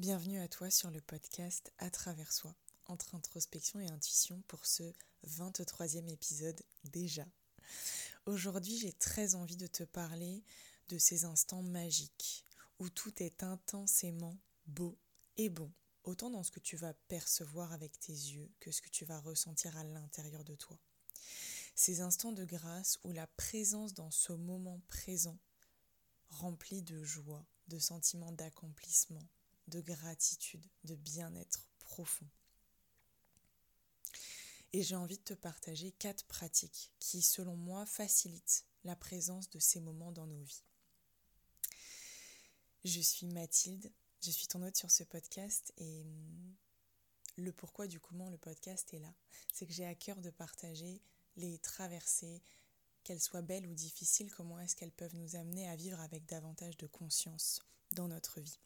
Bienvenue à toi sur le podcast À travers soi, entre introspection et intuition pour ce 23e épisode déjà. Aujourd'hui, j'ai très envie de te parler de ces instants magiques où tout est intensément beau et bon, autant dans ce que tu vas percevoir avec tes yeux que ce que tu vas ressentir à l'intérieur de toi. Ces instants de grâce où la présence dans ce moment présent rempli de joie, de sentiments d'accomplissement, de gratitude, de bien-être profond. Et j'ai envie de te partager quatre pratiques qui, selon moi, facilitent la présence de ces moments dans nos vies. Je suis Mathilde, je suis ton hôte sur ce podcast et hum, le pourquoi du comment le podcast est là, c'est que j'ai à cœur de partager les traversées, qu'elles soient belles ou difficiles, comment est-ce qu'elles peuvent nous amener à vivre avec davantage de conscience dans notre vie.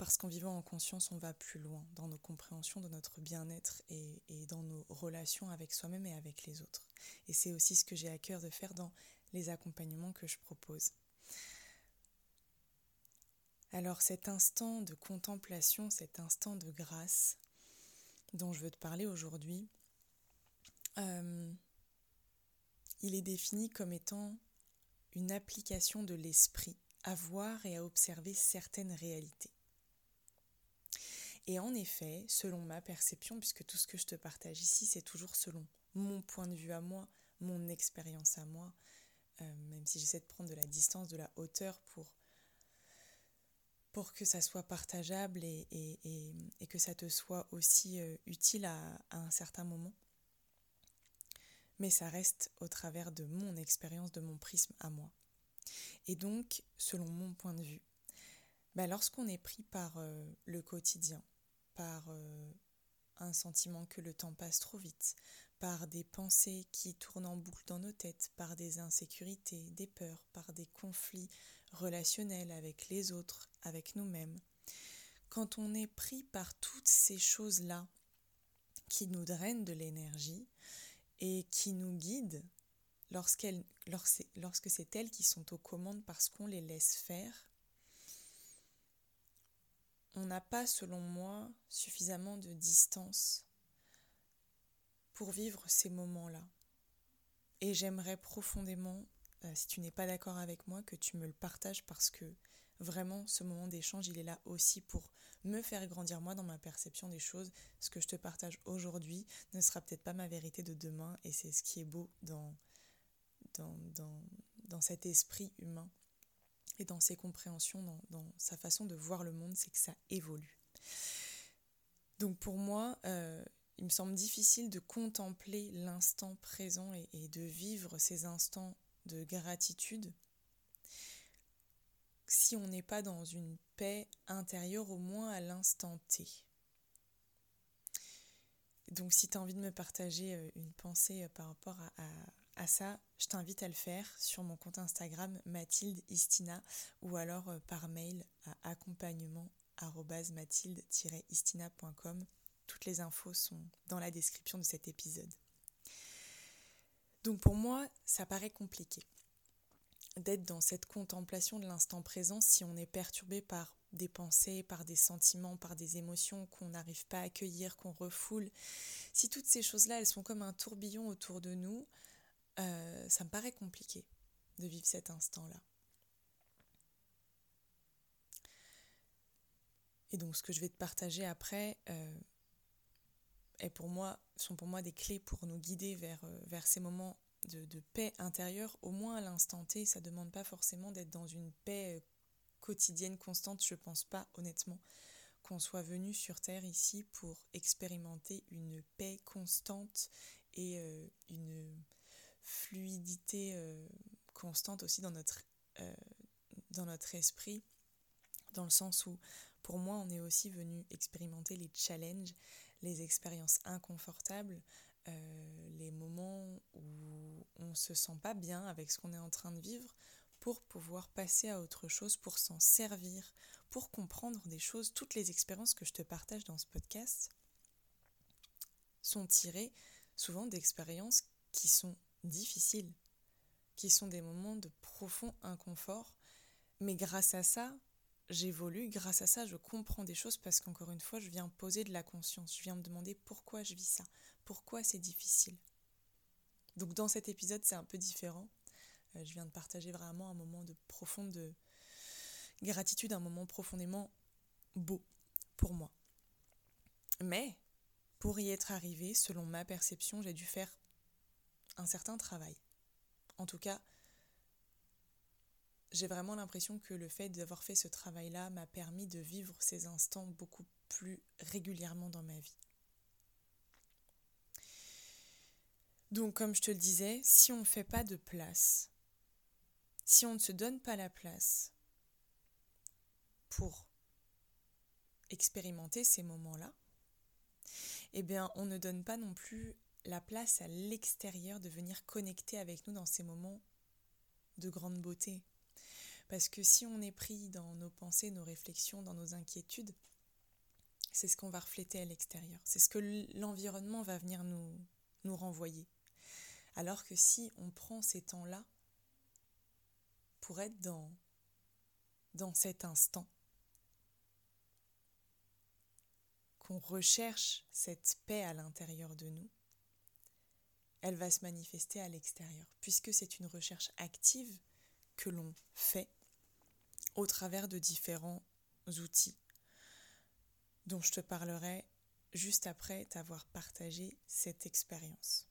Parce qu'en vivant en conscience, on va plus loin dans nos compréhensions de notre bien-être et, dans nos relations avec soi-même et avec les autres. Et c'est aussi ce que j'ai à cœur de faire dans les accompagnements que je propose. Alors cet instant de contemplation, cet instant de grâce dont je veux te parler aujourd'hui, euh, il est défini comme étant une application de l'esprit à voir et à observer certaines réalités. Et en effet, selon ma perception, puisque tout ce que je te partage ici, c'est toujours selon mon point de vue à moi, mon expérience à moi, euh, même si j'essaie de prendre de la distance, de la hauteur pour, pour que ça soit partageable et, et, que ça te soit aussi euh, utile à, un certain moment. Mais ça reste au travers de mon expérience, de mon prisme à moi. Et donc, selon mon point de vue, bah, lorsqu'on est pris par euh, le quotidien, par euh, un sentiment que le temps passe trop vite, par des pensées qui tournent en boucle dans nos têtes, par des insécurités, des peurs, par des conflits relationnels avec les autres, avec nous-mêmes. Quand on est pris par toutes ces choses-là qui nous drainent de l'énergie et qui nous guident lorsque c'est elles qui sont aux commandes parce qu'on les laisse faire, on n'a pas, selon moi, suffisamment de distance pour vivre ces moments-là. Et j'aimerais profondément, euh, si tu n'es pas d'accord avec moi, que tu me le partages parce que vraiment, ce moment d'échange, il est là aussi pour me faire grandir moi dans ma perception des choses. Ce que je te partage aujourd'hui ne sera peut-être pas ma vérité de demain et c'est ce qui est beau dans, cet esprit humain et dans ses compréhensions, dans, sa façon de voir le monde, c'est que ça évolue. Donc pour moi, euh, il me semble difficile de contempler l'instant présent et, de vivre ces instants de gratitude si on n'est pas dans une paix intérieure au moins à l'instant T. Donc si tu as envie de me partager euh, une pensée euh, par rapport à, à ça, je t'invite à le faire sur mon compte Instagram Mathilde Istina ou alors euh, par mail à accompagnement istinacom Toutes les infos sont dans la description de cet épisode. Donc pour moi, ça paraît compliqué d'être dans cette contemplation de l'instant présent si on est perturbé par des pensées, par des sentiments, par des émotions qu'on n'arrive pas à accueillir, qu'on refoule. Si toutes ces choses-là, elles sont comme un tourbillon autour de nous, euh, ça me paraît compliqué de vivre cet instant-là. Et donc ce que je vais te partager après euh, est pour moi, sont pour moi des clés pour nous guider vers, euh, vers ces moments de, de, paix intérieure, au moins à l'instant T. Ça ne demande pas forcément d'être dans une paix quotidienne constante. Je pense pas honnêtement qu'on soit venu sur Terre ici pour expérimenter une paix constante et une fluidité euh, constante aussi dans notre, euh, dans notre esprit, dans le sens où pour moi on est aussi venu expérimenter les challenges, les expériences inconfortables, euh, les moments où on se sent pas bien avec ce qu'on est en train de vivre pour pouvoir passer à autre chose, pour s'en servir, pour comprendre des choses. Toutes les expériences que je te partage dans ce podcast sont tirées souvent d'expériences qui sont difficiles, qui sont des moments de profond inconfort. Mais grâce à ça, j'évolue, grâce à ça, je comprends des choses parce qu'encore une fois, je viens poser de la conscience, je viens me demander pourquoi je vis ça, pourquoi c'est difficile. Donc dans cet épisode, c'est un peu différent. Euh, je viens de partager vraiment un moment de profonde gratitude, un moment profondément beau pour moi. Mais pour y être arrivé, selon ma perception, j'ai dû faire certain travail. En tout cas, j'ai vraiment l'impression que le fait d'avoir fait ce travail-là m'a permis de vivre ces instants beaucoup plus régulièrement dans ma vie. Donc, comme je te le disais, si on ne fait pas de place, si on ne se donne pas la place pour expérimenter ces moments-là, eh bien, on ne donne pas non plus la place à l'extérieur de venir connecter avec nous dans ces moments de grande beauté. Parce que si on est pris dans nos pensées, nos réflexions, dans nos inquiétudes, c'est ce qu'on va refléter à l'extérieur. C'est ce que l'environnement va venir nous, nous renvoyer. Alors que si on prend ces temps-là pour être dans, dans cet instant, qu'on recherche cette paix à l'intérieur de nous, elle va se manifester à l'extérieur, puisque c'est une recherche active que l'on fait au travers de différents outils dont je te parlerai juste après t'avoir partagé cette expérience.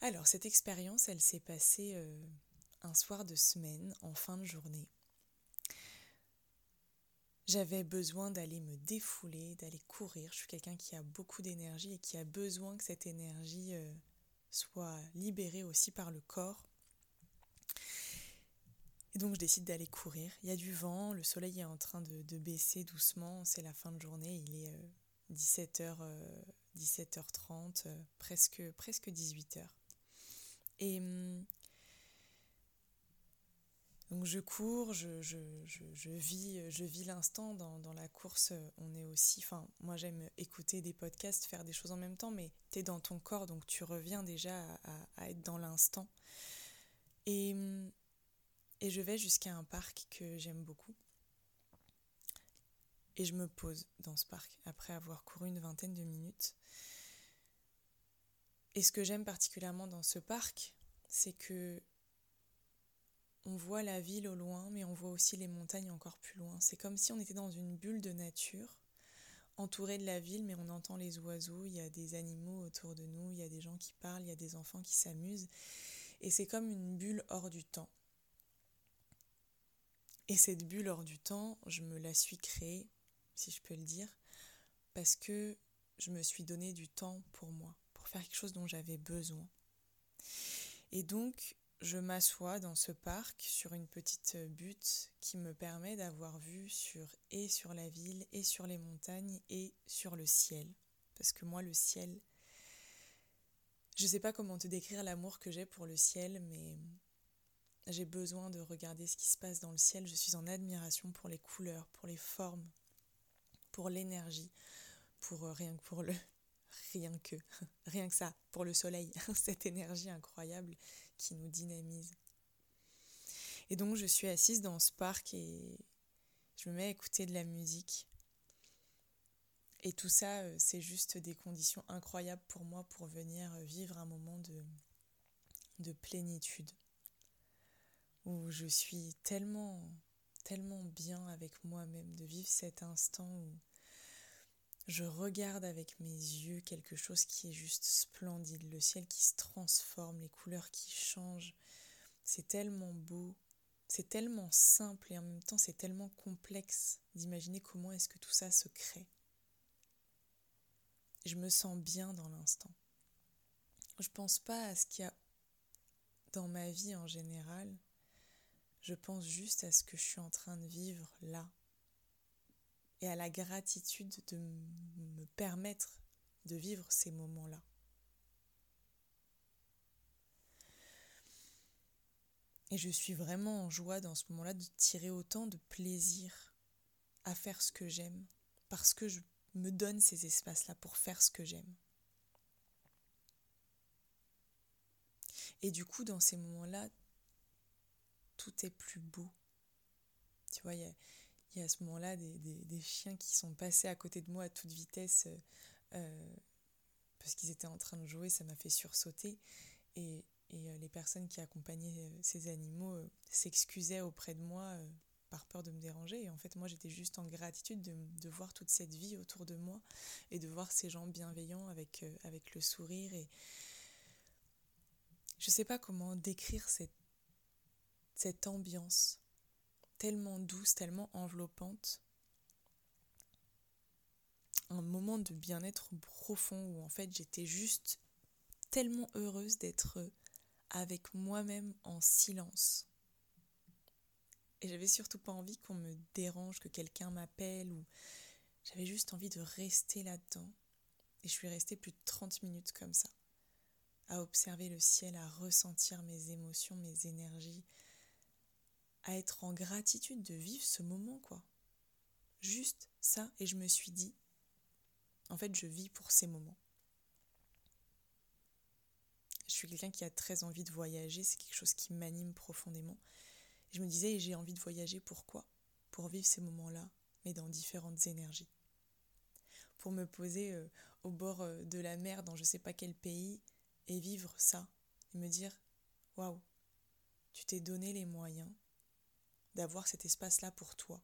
Alors, cette expérience, elle s'est passée euh, un soir de semaine, en fin de journée. J'avais besoin d'aller me défouler, d'aller courir. Je suis quelqu'un qui a beaucoup d'énergie et qui a besoin que cette énergie euh, soit libérée aussi par le corps. Et donc je décide d'aller courir. Il y a du vent, le soleil est en train de, baisser doucement, c'est la fin de journée, il est 17h, euh, 17h30, presque, presque 18h. Et hum, donc je cours, je, vis, je vis l'instant dans, la course. On est aussi, enfin, moi j'aime écouter des podcasts, faire des choses en même temps, mais tu es dans ton corps, donc tu reviens déjà à, être dans l'instant. Et, et je vais jusqu'à un parc que j'aime beaucoup. Et je me pose dans ce parc après avoir couru une vingtaine de minutes. Et ce que j'aime particulièrement dans ce parc, c'est que on voit la ville au loin, mais on voit aussi les montagnes encore plus loin. C'est comme si on était dans une bulle de nature, entouré de la ville, mais on entend les oiseaux, il y a des animaux autour de nous, il y a des gens qui parlent, il y a des enfants qui s'amusent. Et c'est comme une bulle hors du temps. Et cette bulle hors du temps, je me la suis créée, si je peux le dire, parce que je me suis donné du temps pour moi, pour faire quelque chose dont j'avais besoin. Et donc, je m'assois dans ce parc sur une petite butte qui me permet d'avoir vue sur et sur la ville et sur les montagnes et sur le ciel. Parce que moi le ciel, je ne sais pas comment te décrire l'amour que j'ai pour le ciel, mais j'ai besoin de regarder ce qui se passe dans le ciel. Je suis en admiration pour les couleurs, pour les formes, pour l'énergie, pour euh, rien que pour le rien que rien que ça, pour le soleil, cette énergie incroyable qui nous dynamise. Et donc je suis assise dans ce parc et je me mets à écouter de la musique. Et tout ça, euh, c'est juste des conditions incroyables pour moi pour venir vivre un moment de, de plénitude. Où je suis tellement, tellement bien avec moi-même, de vivre cet instant où je regarde avec mes yeux quelque chose qui est juste splendide, le ciel qui se transforme, les couleurs qui changent. C'est tellement beau, c'est tellement simple et en même temps c'est tellement complexe d'imaginer comment est-ce que tout ça se crée. Je me sens bien dans l'instant. Je pense pas à ce qu'il y a dans ma vie en général. Je pense juste à ce que je suis en train de vivre là, et à la gratitude de me permettre de vivre ces moments-là. Et je suis vraiment en joie dans ce moment-là de tirer autant de plaisir à faire ce que j'aime, parce que je me donne ces espaces-là pour faire ce que j'aime. Et du coup, dans ces moments-là, tout est plus beau. Tu vois, il y a, y a, à ce moment-là des, des, chiens qui sont passés à côté de moi à toute vitesse euh, parce qu'ils étaient en train de jouer, ça m'a fait sursauter. Et, et euh, les personnes qui accompagnaient euh, ces animaux euh, s'excusaient auprès de moi par peur de me déranger. Et en fait, moi, j'étais juste en gratitude de, de, voir toute cette vie autour de moi et de voir ces gens bienveillants avec, avec le sourire. Et je sais pas comment décrire cette, cette ambiance tellement douce, tellement enveloppante. Un moment de bien-être profond où en fait j'étais juste tellement heureuse d'être avec moi-même en silence. Et j'avais surtout pas envie qu'on me dérange, que quelqu'un m'appelle ou j'avais juste envie de rester là-dedans. Et je suis restée plus de 30 minutes comme ça, à observer le ciel, à ressentir mes émotions, mes énergies, à être en gratitude de vivre ce moment, quoi. Juste ça, et je me suis dit, en fait, je vis pour ces moments. Je suis quelqu'un qui a très envie de voyager, c'est quelque chose qui m'anime profondément. je me disais, j'ai envie de voyager, pourquoi Pour vivre ces moments-là, mais dans différentes énergies. Pour me poser euh, au bord euh, de la mer dans je sais pas quel pays et vivre ça, et me dire, waouh, tu t'es donné les moyens d'avoir cet espace-là pour toi.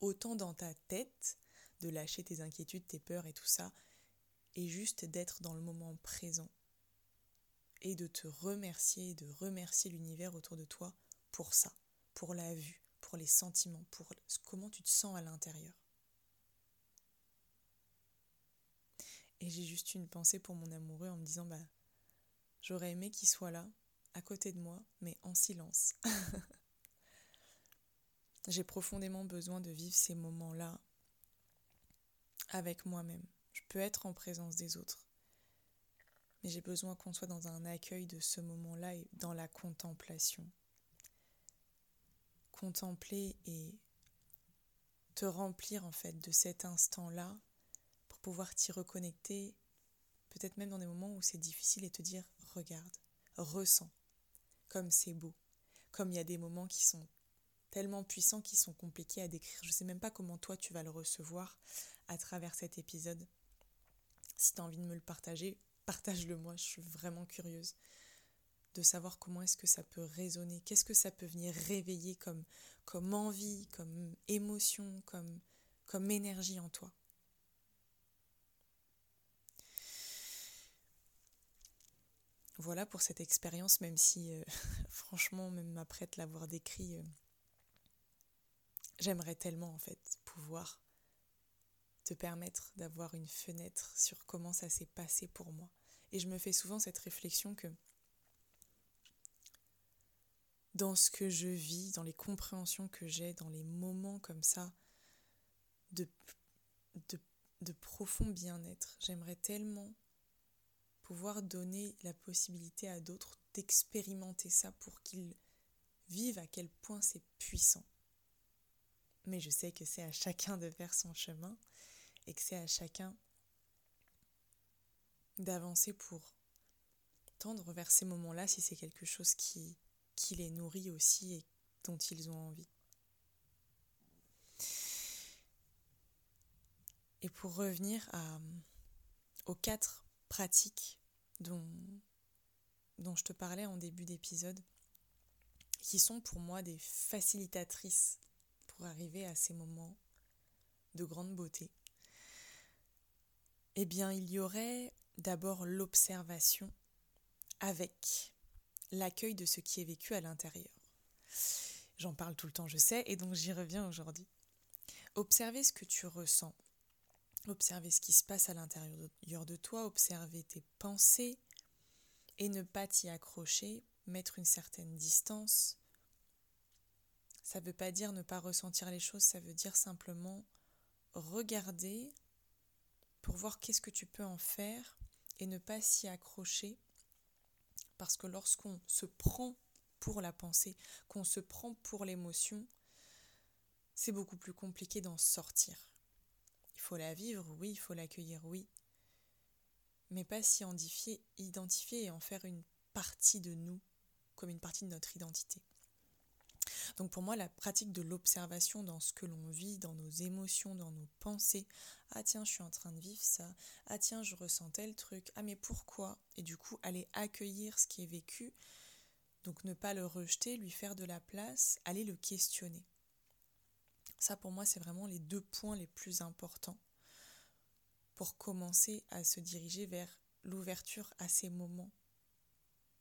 Autant dans ta tête, de lâcher tes inquiétudes, tes peurs et tout ça, et juste d'être dans le moment présent et de te remercier, de remercier l'univers autour de toi pour ça, pour la vue, pour les sentiments, pour comment tu te sens à l'intérieur. Et j'ai juste une pensée pour mon amoureux en me disant bah j'aurais aimé qu'il soit là, à côté de moi, mais en silence. j'ai profondément besoin de vivre ces moments-là avec moi-même. Je peux être en présence des autres, mais j'ai besoin qu'on soit dans un accueil de ce moment-là et dans la contemplation. Contempler et te remplir en fait de cet instant-là pour pouvoir t'y reconnecter, peut-être même dans des moments où c'est difficile et te dire regarde, ressens, comme c'est beau, comme il y a des moments qui sont tellement puissants qui sont compliqués à décrire. Je ne sais même pas comment toi tu vas le recevoir à travers cet épisode. Si tu as envie de me le partager, partage-le moi, je suis vraiment curieuse de savoir comment est-ce que ça peut résonner, qu'est-ce que ça peut venir réveiller comme, comme envie, comme émotion, comme, comme énergie en toi? Voilà pour cette expérience, même si euh, franchement, même après te l'avoir décrit, euh, j'aimerais tellement en fait pouvoir te permettre d'avoir une fenêtre sur comment ça s'est passé pour moi. Et je me fais souvent cette réflexion que dans ce que je vis, dans les compréhensions que j'ai, dans les moments comme ça de, profond bien-être, j'aimerais tellement pouvoir donner la possibilité à d'autres d'expérimenter ça pour qu'ils vivent à quel point c'est puissant. Mais je sais que c'est à chacun de faire son chemin et que c'est à chacun d'avancer pour tendre vers ces moments-là si c'est quelque chose qui, les nourrit aussi et dont ils ont envie. Et pour revenir aux quatre pratiques dont je te parlais en début d'épisode, qui sont pour moi des facilitatrices pour arriver à ces moments de grande beauté, eh bien il y aurait d'abord l'observation avec l'accueil de ce qui est vécu à l'intérieur. J'en parle tout le temps, je sais, et donc j'y reviens aujourd'hui. Observer ce que tu ressens, observer ce qui se passe à l'intérieur de toi, observer tes pensées et ne pas t'y accrocher, mettre une certaine distance. Ça ne veut pas dire ne pas ressentir les choses, ça veut dire simplement regarder pour voir qu'est-ce que tu peux en faire et ne pas s'y accrocher. Parce que lorsqu'on se prend pour la pensée, qu'on se prend pour l'émotion, c'est beaucoup plus compliqué d'en sortir. Il faut la vivre, oui, il faut l'accueillir, oui, mais pas s'y identifier, et en faire une partie de nous, comme une partie de notre identité. Donc pour moi, la pratique de l'observation dans ce que l'on vit, dans nos émotions, dans nos pensées, ah tiens, je suis en train de vivre ça, ah tiens, je ressens tel truc, ah mais pourquoi? Et du coup, aller accueillir ce qui est vécu, donc ne pas le rejeter, lui faire de la place, aller le questionner. Ça pour moi, c'est vraiment les deux points les plus importants pour commencer à se diriger vers l'ouverture à ces moments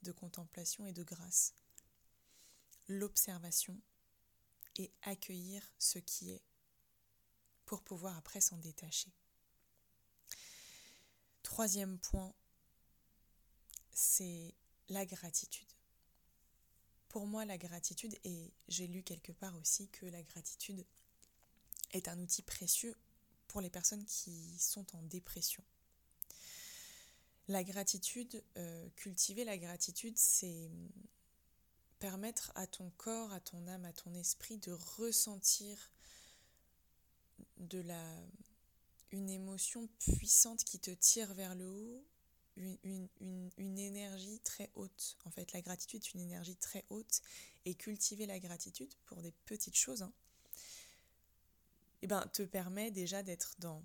de contemplation et de grâce l'observation et accueillir ce qui est pour pouvoir après s'en détacher. Troisième point, c'est la gratitude. Pour moi, la gratitude, et j'ai lu quelque part aussi que la gratitude est un outil précieux pour les personnes qui sont en dépression. La gratitude, euh, cultiver la gratitude, c'est permettre à ton corps, à ton âme, à ton esprit de ressentir de la une émotion puissante qui te tire vers le haut, une, énergie très haute. En fait, la gratitude est une énergie très haute et cultiver la gratitude pour des petites choses, hein, eh ben, te permet déjà d'être dans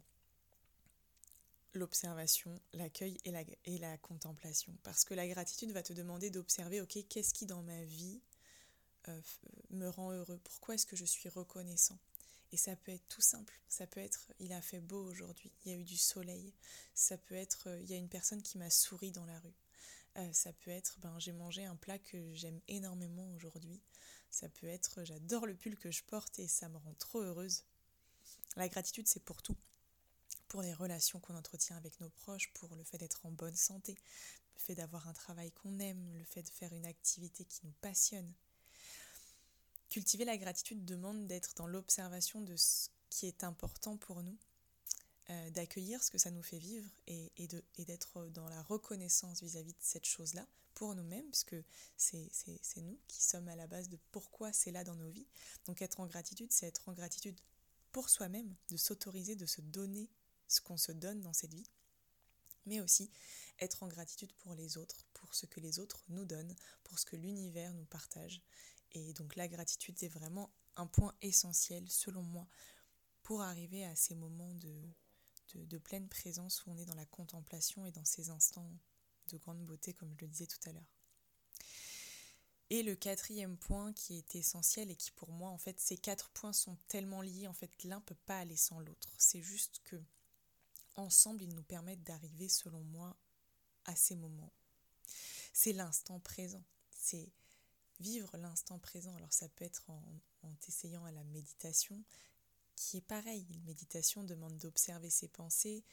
l'observation, l'accueil et la, et la contemplation. Parce que la gratitude va te demander d'observer, ok, qu'est-ce qui dans ma vie euh, me rend heureux? Pourquoi est-ce que je suis reconnaissant? Et ça peut être tout simple. Ça peut être, il a fait beau aujourd'hui, il y a eu du soleil. Ça peut être, euh, il y a une personne qui m'a souri dans la rue. Euh, ça peut être, ben, j'ai mangé un plat que j'aime énormément aujourd'hui. Ça peut être, j'adore le pull que je porte et ça me rend trop heureuse. La gratitude, c'est pour tout pour les relations qu'on entretient avec nos proches, pour le fait d'être en bonne santé, le fait d'avoir un travail qu'on aime, le fait de faire une activité qui nous passionne. Cultiver la gratitude demande d'être dans l'observation de ce qui est important pour nous, euh, d'accueillir ce que ça nous fait vivre et, et d'être dans la reconnaissance vis-à-vis de cette chose-là pour nous-mêmes, puisque c'est nous qui sommes à la base de pourquoi c'est là dans nos vies. Donc être en gratitude, c'est être en gratitude pour soi-même, de s'autoriser, de se donner ce qu'on se donne dans cette vie, mais aussi être en gratitude pour les autres, pour ce que les autres nous donnent, pour ce que l'univers nous partage. Et donc la gratitude est vraiment un point essentiel, selon moi, pour arriver à ces moments de, pleine présence où on est dans la contemplation et dans ces instants de grande beauté, comme je le disais tout à l'heure. Et le quatrième point qui est essentiel et qui pour moi, en fait, ces quatre points sont tellement liés, en fait, l'un peut pas aller sans l'autre. C'est juste que ensemble, ils nous permettent d'arriver, selon moi, à ces moments. C'est l'instant présent. C'est vivre l'instant présent. Alors ça peut être en, t'essayant à la méditation, qui est pareil. La méditation demande d'observer ses pensées,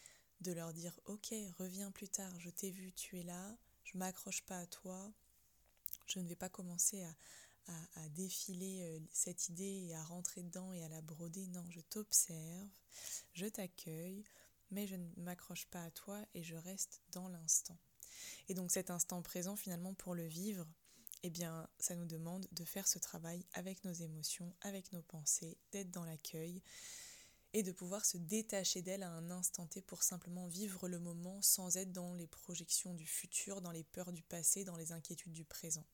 de leur dire ok, reviens plus tard, je t'ai vu, tu es là, je m'accroche pas à toi, je ne vais pas commencer à, à, défiler euh, cette idée et à rentrer dedans et à la broder. Non, je t'observe, je t'accueille, mais je ne m'accroche pas à toi et je reste dans l'instant. Et donc cet instant présent, finalement, pour le vivre, eh bien, ça nous demande de faire ce travail avec nos émotions, avec nos pensées, d'être dans l'accueil et de pouvoir se détacher d'elle à un instant T pour simplement vivre le moment sans être dans les projections du futur, dans les peurs du passé, dans les inquiétudes du présent.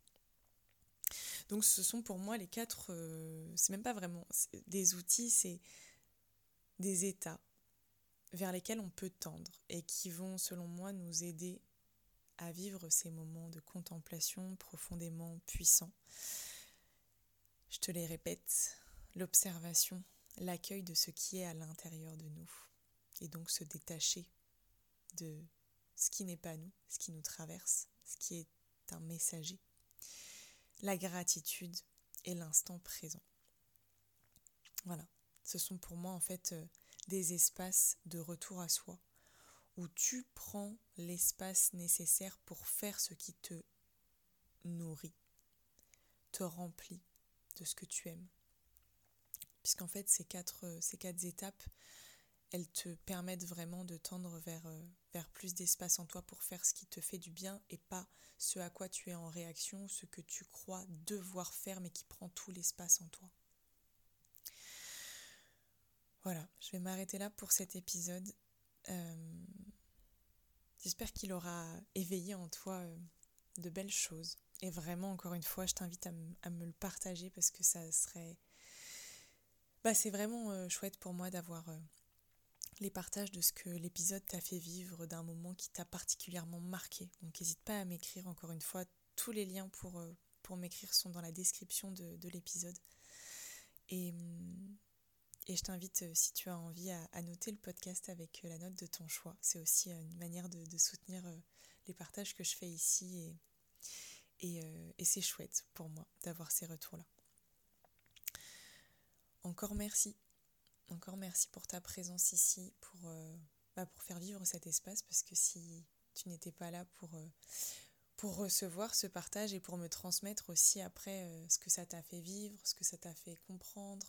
Donc ce sont pour moi les quatre, euh, c'est même pas vraiment des outils, c'est des états vers lesquels on peut tendre et qui vont, selon moi, nous aider à vivre ces moments de contemplation profondément puissants. Je te les répète, l'observation, l'accueil de ce qui est à l'intérieur de nous, et donc se détacher de ce qui n'est pas nous, ce qui nous traverse, ce qui est un messager, la gratitude et l'instant présent. Voilà, ce sont pour moi en fait euh, des espaces de retour à soi, où tu prends l'espace nécessaire pour faire ce qui te nourrit, te remplit de ce que tu aimes. Puisqu'en fait, ces quatre, quatre étapes, elles te permettent vraiment de tendre vers, vers plus d'espace en toi pour faire ce qui te fait du bien et pas ce à quoi tu es en réaction, ce que tu crois devoir faire mais qui prend tout l'espace en toi. Voilà, je vais m'arrêter là pour cet épisode. Euh, j'espère qu'il aura éveillé en toi euh, de belles choses Et vraiment, encore une fois, je t'invite à, me le partager parce que ça serait... Bah, c'est vraiment euh, chouette pour moi d'avoir les partages de ce que l'épisode t'a fait vivre, d'un moment qui t'a particulièrement marqué. Donc n'hésite pas à m'écrire, encore une fois, tous les liens pour, m'écrire sont dans la description de, de l'épisode. Et, hum, et je t'invite, si tu as envie, à, noter le podcast avec la note de ton choix. C'est aussi une manière de, soutenir les partages que je fais ici et, euh, et, c'est chouette pour moi d'avoir ces retours-là. Encore merci. Encore merci pour ta présence ici, pour, euh, bah, pour faire vivre cet espace, parce que si tu n'étais pas là pour, euh, pour recevoir ce partage et pour me transmettre aussi après ce que ça t'a fait vivre, ce que ça t'a fait comprendre,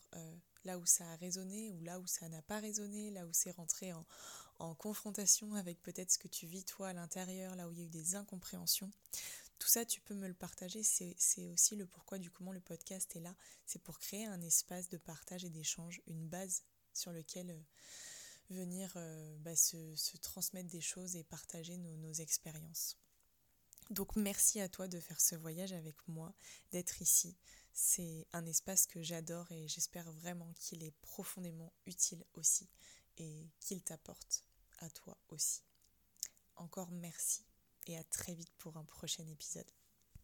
là où ça a résonné ou là où ça n'a pas résonné, là où c'est rentré en, confrontation avec peut-être ce que tu vis toi à l'intérieur, là où il y a eu des incompréhensions. Tout ça, tu peux me le partager. C'est aussi le pourquoi du comment le podcast est là. C'est pour créer un espace de partage et d'échange, une base sur lequel euh, venir euh, bah, se, transmettre des choses et partager nos expériences. Donc merci à toi de faire ce voyage avec moi, d'être ici. C'est un espace que j'adore et j'espère vraiment qu'il est profondément utile aussi et qu'il t'apporte à toi aussi. Encore merci et à très vite pour un prochain épisode.